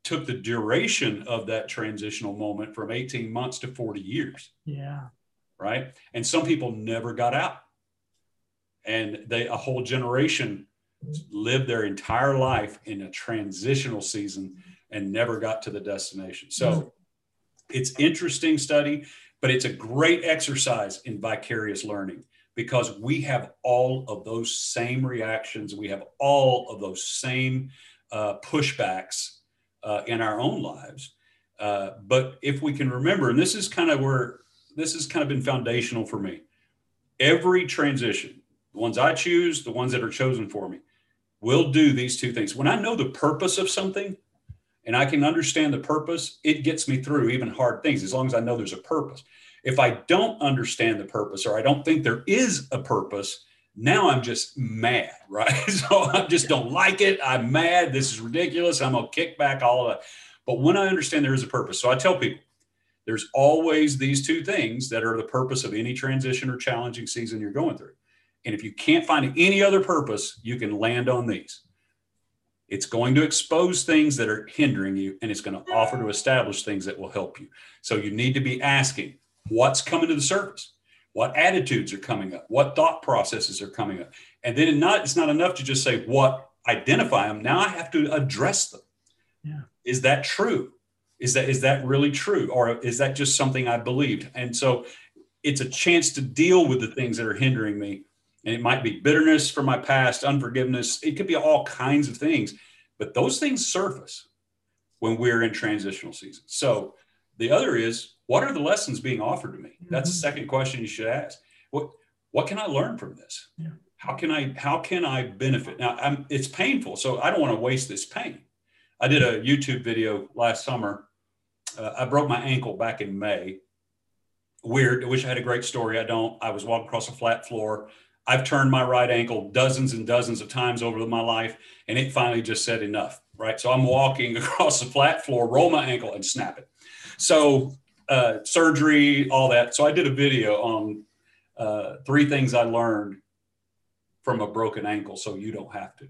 D: took the duration of that transitional moment from 18 months to 40 years.
B: Yeah.
D: Right. And some people never got out. And they, a whole generation lived their entire life in a transitional season and never got to the destination. So it's interesting study, but it's a great exercise in vicarious learning because we have all of those same reactions. We have all of those same uh, pushbacks uh, in our own lives. Uh, but if we can remember, and this is kind of where this has kind of been foundational for me, every transition, the ones I choose, the ones that are chosen for me, will do these two things. When I know the purpose of something and I can understand the purpose, it gets me through even hard things as long as I know there's a purpose. If I don't understand the purpose or I don't think there is a purpose, now I'm just mad, right? so I just don't like it. I'm mad. This is ridiculous. I'm going to kick back all of that. But when I understand there is a purpose, so I tell people there's always these two things that are the purpose of any transition or challenging season you're going through. And if you can't find any other purpose, you can land on these. It's going to expose things that are hindering you, and it's going to offer to establish things that will help you. So you need to be asking what's coming to the surface, what attitudes are coming up, what thought processes are coming up. And then not, it's not enough to just say what identify them. Now I have to address them.
B: Yeah.
D: Is that true? Is that is that really true? Or is that just something I believed? And so it's a chance to deal with the things that are hindering me and it might be bitterness from my past, unforgiveness. It could be all kinds of things, but those things surface when we're in transitional season. So the other is, what are the lessons being offered to me? Mm-hmm. That's the second question you should ask. What what can I learn from this?
B: Yeah.
D: How can I how can I benefit? Now I'm, it's painful, so I don't want to waste this pain. I did a YouTube video last summer. Uh, I broke my ankle back in May. Weird. I wish I had a great story. I don't. I was walking across a flat floor I've turned my right ankle dozens and dozens of times over my life, and it finally just said enough, right? So I'm walking across the flat floor, roll my ankle, and snap it. So uh, surgery, all that. So I did a video on uh, three things I learned from a broken ankle, so you don't have to.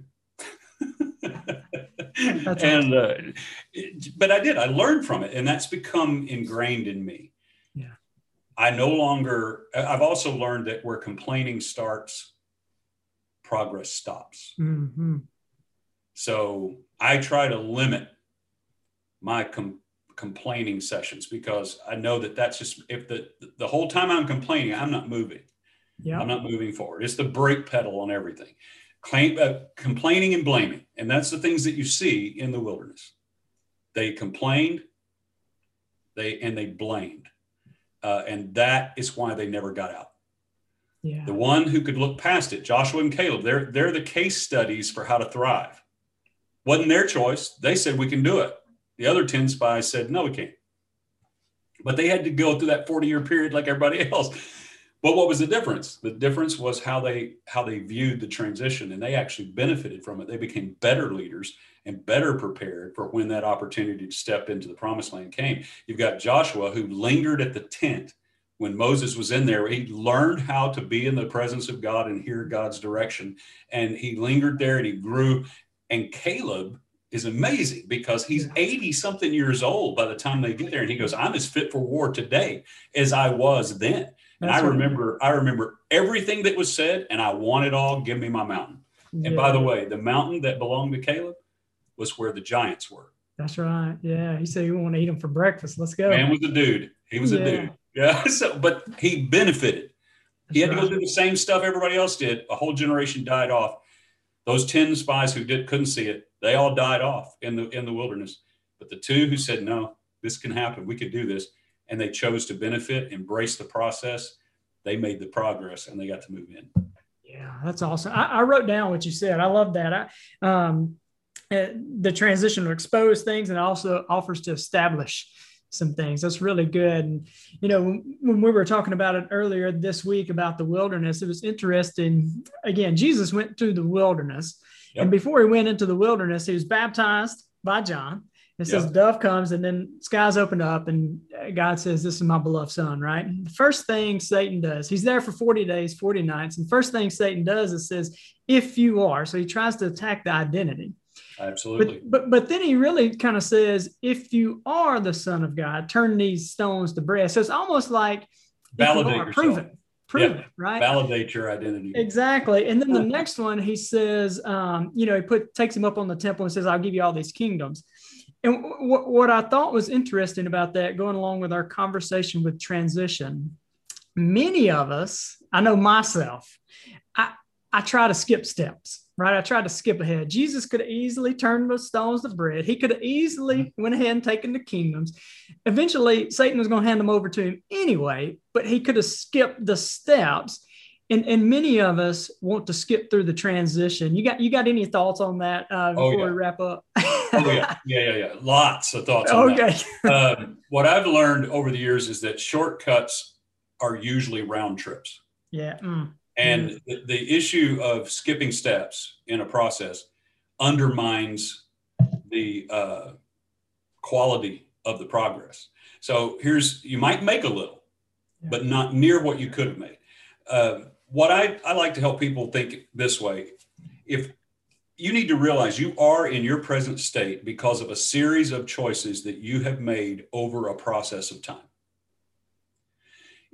D: and uh, but I did. I learned from it, and that's become ingrained in me. I no longer, I've also learned that where complaining starts, progress stops.
B: Mm-hmm.
D: So I try to limit my com- complaining sessions because I know that that's just, if the, the whole time I'm complaining, I'm not moving.
B: Yeah.
D: I'm not moving forward. It's the brake pedal on everything. Claim, uh, complaining and blaming. And that's the things that you see in the wilderness. They complained, they and they blamed uh, and that is why they never got out.
B: Yeah.
D: The one who could look past it, Joshua and Caleb, they're, they're the case studies for how to thrive. Wasn't their choice. They said, we can do it. The other 10 spies said, no, we can't. But they had to go through that 40 year period like everybody else. But what was the difference? The difference was how they how they viewed the transition and they actually benefited from it. They became better leaders and better prepared for when that opportunity to step into the promised land came. You've got Joshua who lingered at the tent when Moses was in there. He learned how to be in the presence of God and hear God's direction. And he lingered there and he grew. And Caleb is amazing because he's 80 something years old by the time they get there. And he goes, I'm as fit for war today as I was then. And That's I remember. I remember everything that was said, and I want it all. Give me my mountain. Yeah. And by the way, the mountain that belonged to Caleb was where the giants were.
B: That's right. Yeah. He said he want to eat them for breakfast. Let's go.
D: Man was a dude. He was yeah. a dude. Yeah. So, but he benefited. He had right. to go through the same stuff everybody else did. A whole generation died off. Those 10 spies who did couldn't see it, they all died off in the in the wilderness. But the two who said, No, this can happen, we could do this, and they chose to benefit, embrace the process, they made the progress and they got to move in.
B: Yeah, that's awesome. I, I wrote down what you said. I love that. I, um, the transition to expose things and also offers to establish some things. That's really good. And, you know, when, we were talking about it earlier this week about the wilderness, it was interesting. Again, Jesus went through the wilderness. Yep. And before he went into the wilderness, he was baptized by John. It says
D: Yeah.
B: dove comes and then skies open up and God says, This is my beloved son, right? And the first thing Satan does, he's there for 40 days, 40 nights. And first thing Satan does is says, If you are. So he tries to attack the identity.
D: Absolutely.
B: But, but but then he really kind of says, If you are the son of God, turn these stones to bread. So it's almost like you
D: Validate
B: are,
D: yourself.
B: prove it. Prove
D: Yeah.
B: it, right?
D: Validate your identity.
B: Exactly. And then the next one, he says, um, you know, he put takes him up on the temple and says, I'll give you all these kingdoms. And w- what I thought was interesting about that, going along with our conversation with transition, many of us, I know myself, I, try to skip steps, right? I try to skip ahead. Jesus could have easily turned the stones to bread. He could have easily went ahead and taken the kingdoms. Eventually, Satan was going to hand them over to him anyway, but he could have skipped the steps. And, and many of us want to skip through the transition. You got you got any thoughts on that uh,
D: Oh,
B: before
D: yeah.
B: we wrap up?
D: oh yeah, yeah, yeah, yeah. Lots of thoughts. On that.
B: okay.
D: um, what I've learned over the years is that shortcuts are usually round trips.
B: Yeah. mm,
D: And the, the issue of skipping steps in a process undermines the uh, quality of the progress. So here's, you might make a little,
B: Yeah.
D: but not near what you could have made. Uh, what I, I like to help people think this way if you need to realize you are in your present state because of a series of choices that you have made over a process of time.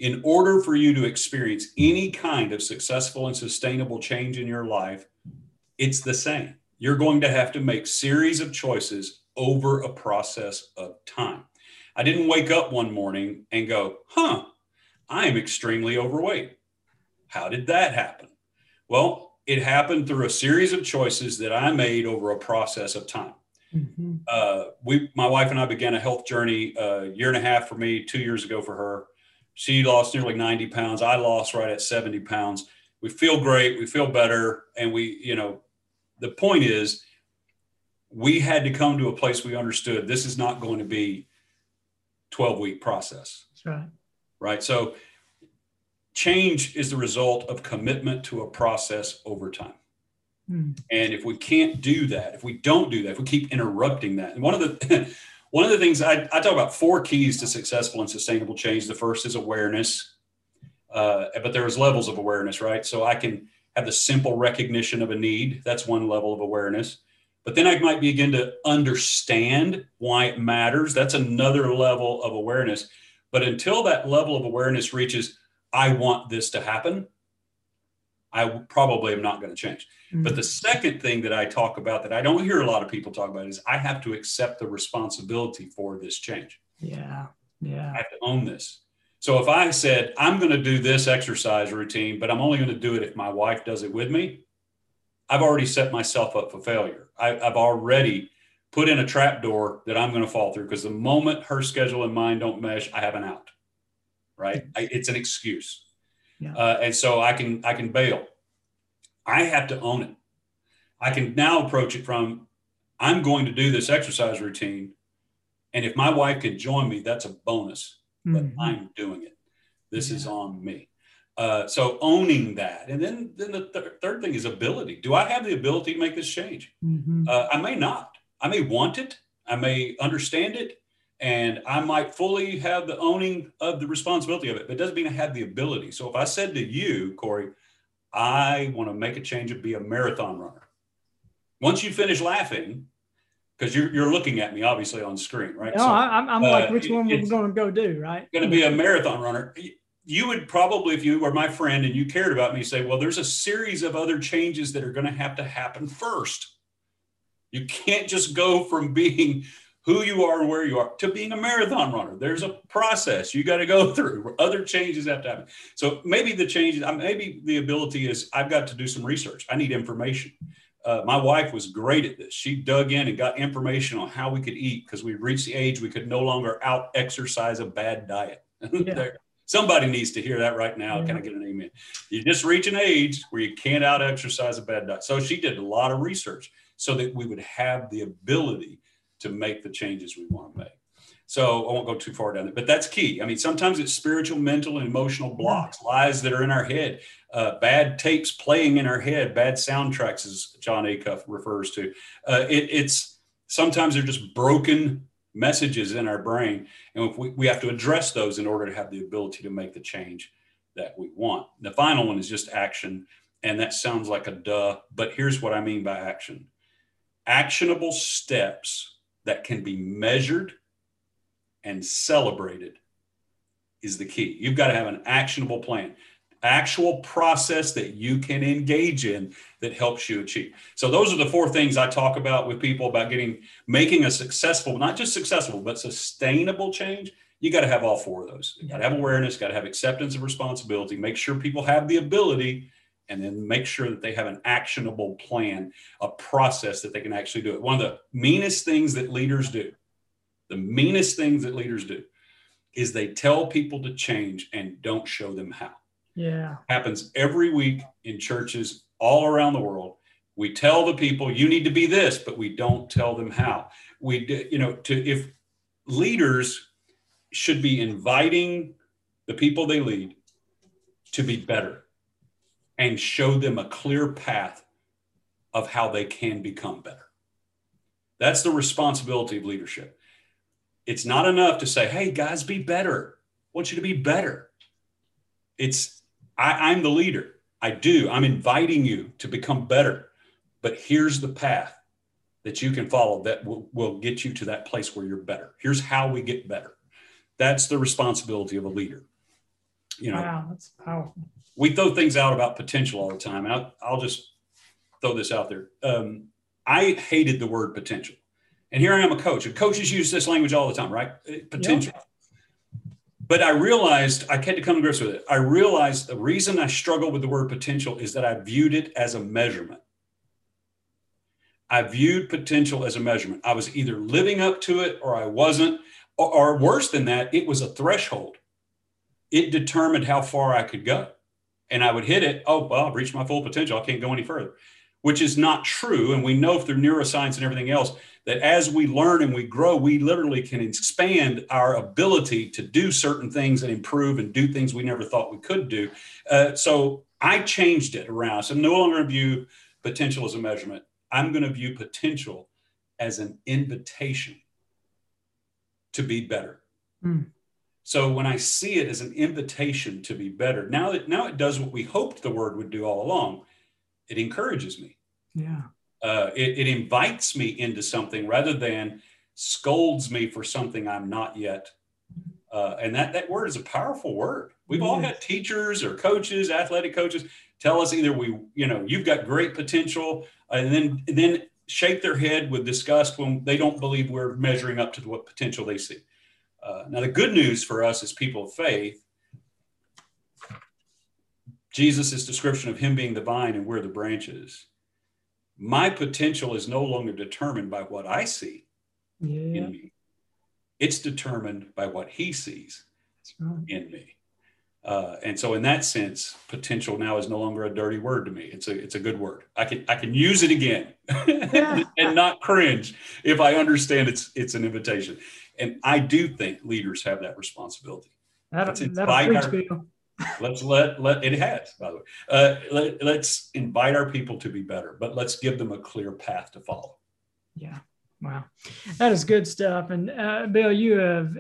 D: In order for you to experience any kind of successful and sustainable change in your life, it's the same. You're going to have to make series of choices over a process of time. I didn't wake up one morning and go, "Huh, I am extremely overweight." How did that happen? Well, it happened through a series of choices that I made over a process of time.
B: mhm.
D: Uh, we, my wife and I began a health journey a year and a half for me, two years ago for her. She lost nearly 90 pounds. I lost right at 70 pounds. We feel great. We feel better. And we, you know, the point is we had to come to a place we understood this is not going to be 12 week process
B: That's right.
D: right? So change is the result of commitment to a process over time.
B: Mm.
D: And if we can't do that, if we don't do that, if we keep interrupting that, and one of the one of the things I, I talk about four keys to successful and sustainable change. The first is awareness, uh, but there's levels of awareness, right? So I can have the simple recognition of a need. That's one level of awareness. But then I might begin to understand why it matters. That's another level of awareness. But until that level of awareness reaches, I want this to happen, I probably am not going to change. But the second thing that I talk about that I don't hear a lot of people talk about is I have to accept the responsibility for this change.
B: yeah. Yeah.
D: I have to own this. So if I said, I'm going to do this exercise routine, but I'm only going to do it if my wife does it with me, I've already set myself up for failure. I, I've already put in a trap door that I'm going to fall through because the moment her schedule and mine don't mesh, I have an out. Right? I, it's an excuse,
B: Yeah.
D: uh, and so I can I can bail. I have to own it. I can now approach it from I'm going to do this exercise routine, and if my wife can join me, that's a bonus but
B: Mhm.
D: I'm doing it. This is on me. Uh, so owning that, and then then the th- third thing is ability. Do I have the ability to make this change?
B: Mhm.
D: Uh, I may not. I may want it. I may understand it, and I might fully have the owning of the responsibility of it. But it doesn't mean I have the ability. So if I said to you, Corey, I want to make a change and be a marathon runner. Once you finish laughing, because you're, you're looking at me obviously on screen, right?
B: No, I, I'm, I'm like,
D: uh,
B: which one we're going to go do, right?
D: going to be a marathon runner, you would probably, if you were my friend and you cared about me, say, well, there's a series of other changes that are going to have to happen first. You can't just go from being who you are and where you are to being a marathon runner. There's a process you got to go through. Other changes have to happen. So maybe the changes, uh, maybe the ability is I've got to do some research. I need information. Uh, my wife was great at this. She dug in and got information on how we could eat because we reached the age we could no longer out exercise a bad diet.
B: Yeah.
D: Somebody needs to hear that right now.
B: Yeah.
D: Can I get an amen? You just reach an age where you can't out exercise a bad diet. So she did a lot of research so that we would have the ability to make the changes we want to make. So I won't go too far down there, but that's key. I mean, sometimes it's spiritual, mental, and emotional blocks, lies that are in our head, uh, bad tapes playing in our head, bad soundtracks, as Jon Acuff refers to. Uh, it, it's sometimes they're just broken messages in our brain. And we, we have to address those in order to have the ability to make the change that we want. The final one is just action. And that sounds like a duh, but here's what I mean by action actionable steps that can be measured and celebrated is the key. You've got to have an actionable plan, actual process that you can engage in that helps you achieve. So those are the four things I talk about with people about getting making a successful, not just successful, but sustainable change. You got to have all four of those. You got to have awareness, got to have acceptance of responsibility, make sure people have the ability and then make sure that they have an actionable plan, a process that they can actually do it. One of the meanest things that leaders do, the meanest things that leaders do is they tell people to change and don't show them how.
B: Yeah.
D: Happens every week in churches all around the world. We tell the people you need to be this, but we don't tell them how. We you know to if leaders should be inviting the people they lead to be better and show them a clear path of how they can become better. That's the responsibility of leadership. It's not enough to say, hey, guys, be better. I want you to be better. It's, I, I'm the leader. I do. I'm inviting you to become better. But here's the path that you can follow that will, will get you to that place where you're better. Here's how we get better. That's the responsibility of a leader. You know,
B: wow, that's powerful.
D: We throw things out about potential all the time. I'll, I'll just throw this out there. Um, I hated the word potential. And here I am a coach, and coaches use this language all the time, right? Uh, potential. Yep. But I realized I had to come to grips with it. I realized the reason I struggle with the word potential is that I viewed it as a measurement. I viewed potential as a measurement. I was either living up to it or I wasn't, or, or worse than that, it was a threshold. It determined how far I could go. And I would hit it. Oh, well, I've reached my full potential. I can't go any further, which is not true. And we know through neuroscience and everything else that as we learn and we grow, we literally can expand our ability to do certain things and improve and do things we never thought we could do. Uh, so I changed it around. So I'm no longer view potential as a measurement. I'm going to view potential as an invitation to be better. Mm. So when I see it as an invitation to be better, now that now it does what we hoped the word would do all along. It encourages me.
B: Yeah
D: uh, it, it invites me into something rather than scolds me for something I'm not yet. Uh, and that, that word is a powerful word. We've all had teachers or coaches, athletic coaches, tell us either we, you know, you've got great potential, and then and then shake their head with disgust when they don't believe we're measuring up to what potential they see. Uh, now, the good news for us as people of faith, Jesus' description of him being the vine and we're the branches my potential is no longer determined by what I see yeah. in me. It's determined by what he sees right. in me. Uh, and so in that sense, potential now is no longer a dirty word to me. It's a it's a good word. I can I can use it again yeah. and not cringe if I understand it's it's an invitation. And I do think leaders have that responsibility.
B: That'll preach, our,
D: let's let let it has by the way. Uh, let, let's invite our people to be better but let's give them a clear path to follow.
B: Yeah wow. That is good stuff. And uh, bill you have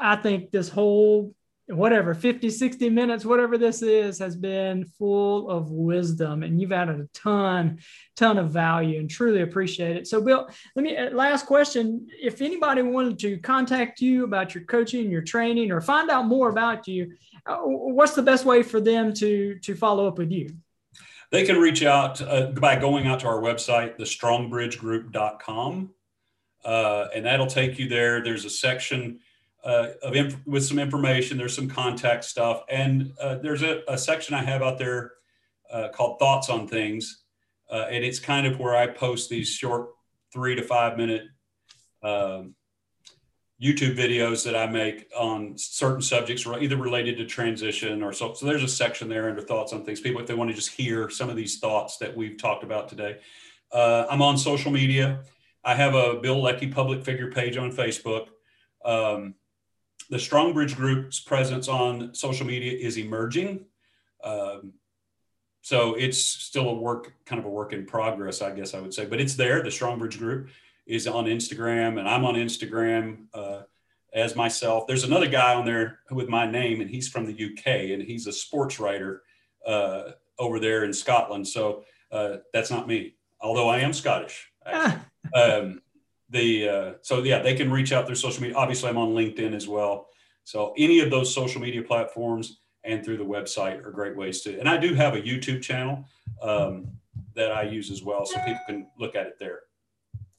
B: i think this whole whatever 50 60 minutes whatever this is has been full of wisdom and you've added a ton ton of value and truly appreciate it. So bill let me uh, last question. If anybody wanted to contact you about your coaching your training or find out more about you uh, what's the best way for them to to follow up with you?
D: They can reach out uh, by going out to our website thestrongbridgegroup.com uh, and that'll take you there. There's a section uh, of inf- with some information. There's some contact stuff, and uh, there's a, a, section I have out there uh, called Thoughts on Things, uh, and it's kind of where I post these short three to five minute um, YouTube videos that I make on certain subjects, either related to transition or so. So there's a section there under Thoughts on Things. People, if they want to just hear some of these thoughts that we've talked about today, uh, I'm on social media. I have a Bill Leckie public figure page on Facebook. Um, the Strongbridge Group's presence on social media is emerging. Um, so it's still a work, kind of a work in progress, I guess I would say, but it's there. The Strongbridge Group is on Instagram, and I'm on Instagram uh, as myself. There's another guy on there with my name, and he's from the UK, and he's a sports writer uh, over there in Scotland. So uh, that's not me, although I am Scottish. um, the uh, so yeah, they can reach out through social media. Obviously, I'm on LinkedIn as well. So any of those social media platforms and through the website are great ways to. And I do have a YouTube channel um, that I use as well, so people can look at it there.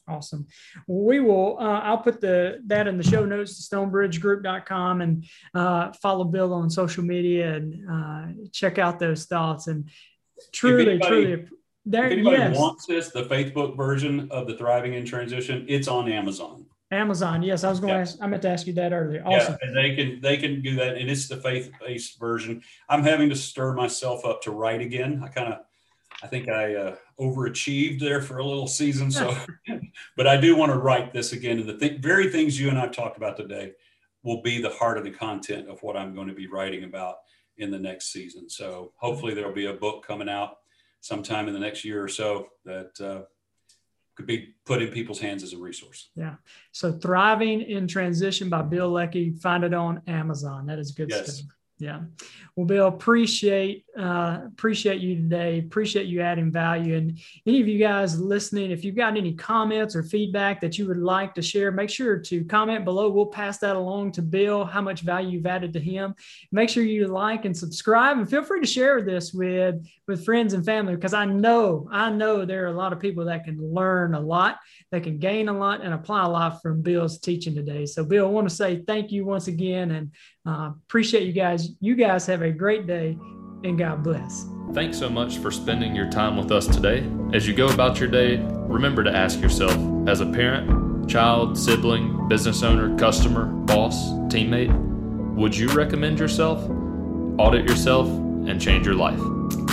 B: Awesome. We will, uh, I'll put the that in the show notes to stonebridgegroup.com and uh, follow Bill on social media and uh, check out those thoughts. And truly, anybody, truly,
D: there, if anybody yes. wants this, the faith-based version of the Thriving in Transition, it's on Amazon.
B: Amazon, yes, I was going yeah. to ask. I meant to ask you that earlier. Awesome.
D: Yeah, they can they can do that, and it's the faith-based version. I'm having to stir myself up to write again. I kind of I think I uh, overachieved there for a little season. So, but I do want to write this again. And the th- very things you and I've talked about today will be the heart of the content of what I'm going to be writing about in the next season. So, hopefully, there'll be a book coming out sometime in the next year or so that uh, could be put in people's hands as a resource.
B: Yeah. So, Thriving in Transition by Bill Leckie, find it on Amazon. That is good yes. stuff. Yeah. Well, Bill, appreciate uh, appreciate you today. Appreciate you adding value. And any of you guys listening, if you've got any comments or feedback that you would like to share, make sure to comment below. We'll pass that along to Bill. How much value you've added to him. Make sure you like and subscribe, and feel free to share this with with friends and family because I know I know there are a lot of people that can learn a lot, that can gain a lot, and apply a lot from Bill's teaching today. So, Bill, I want to say thank you once again, and uh, appreciate you guys. You guys have a great day and God bless.
A: Thanks so much for spending your time with us today. As you go about your day, remember to ask yourself as a parent, child, sibling, business owner, customer, boss, teammate, would you recommend yourself, audit yourself, and change your life?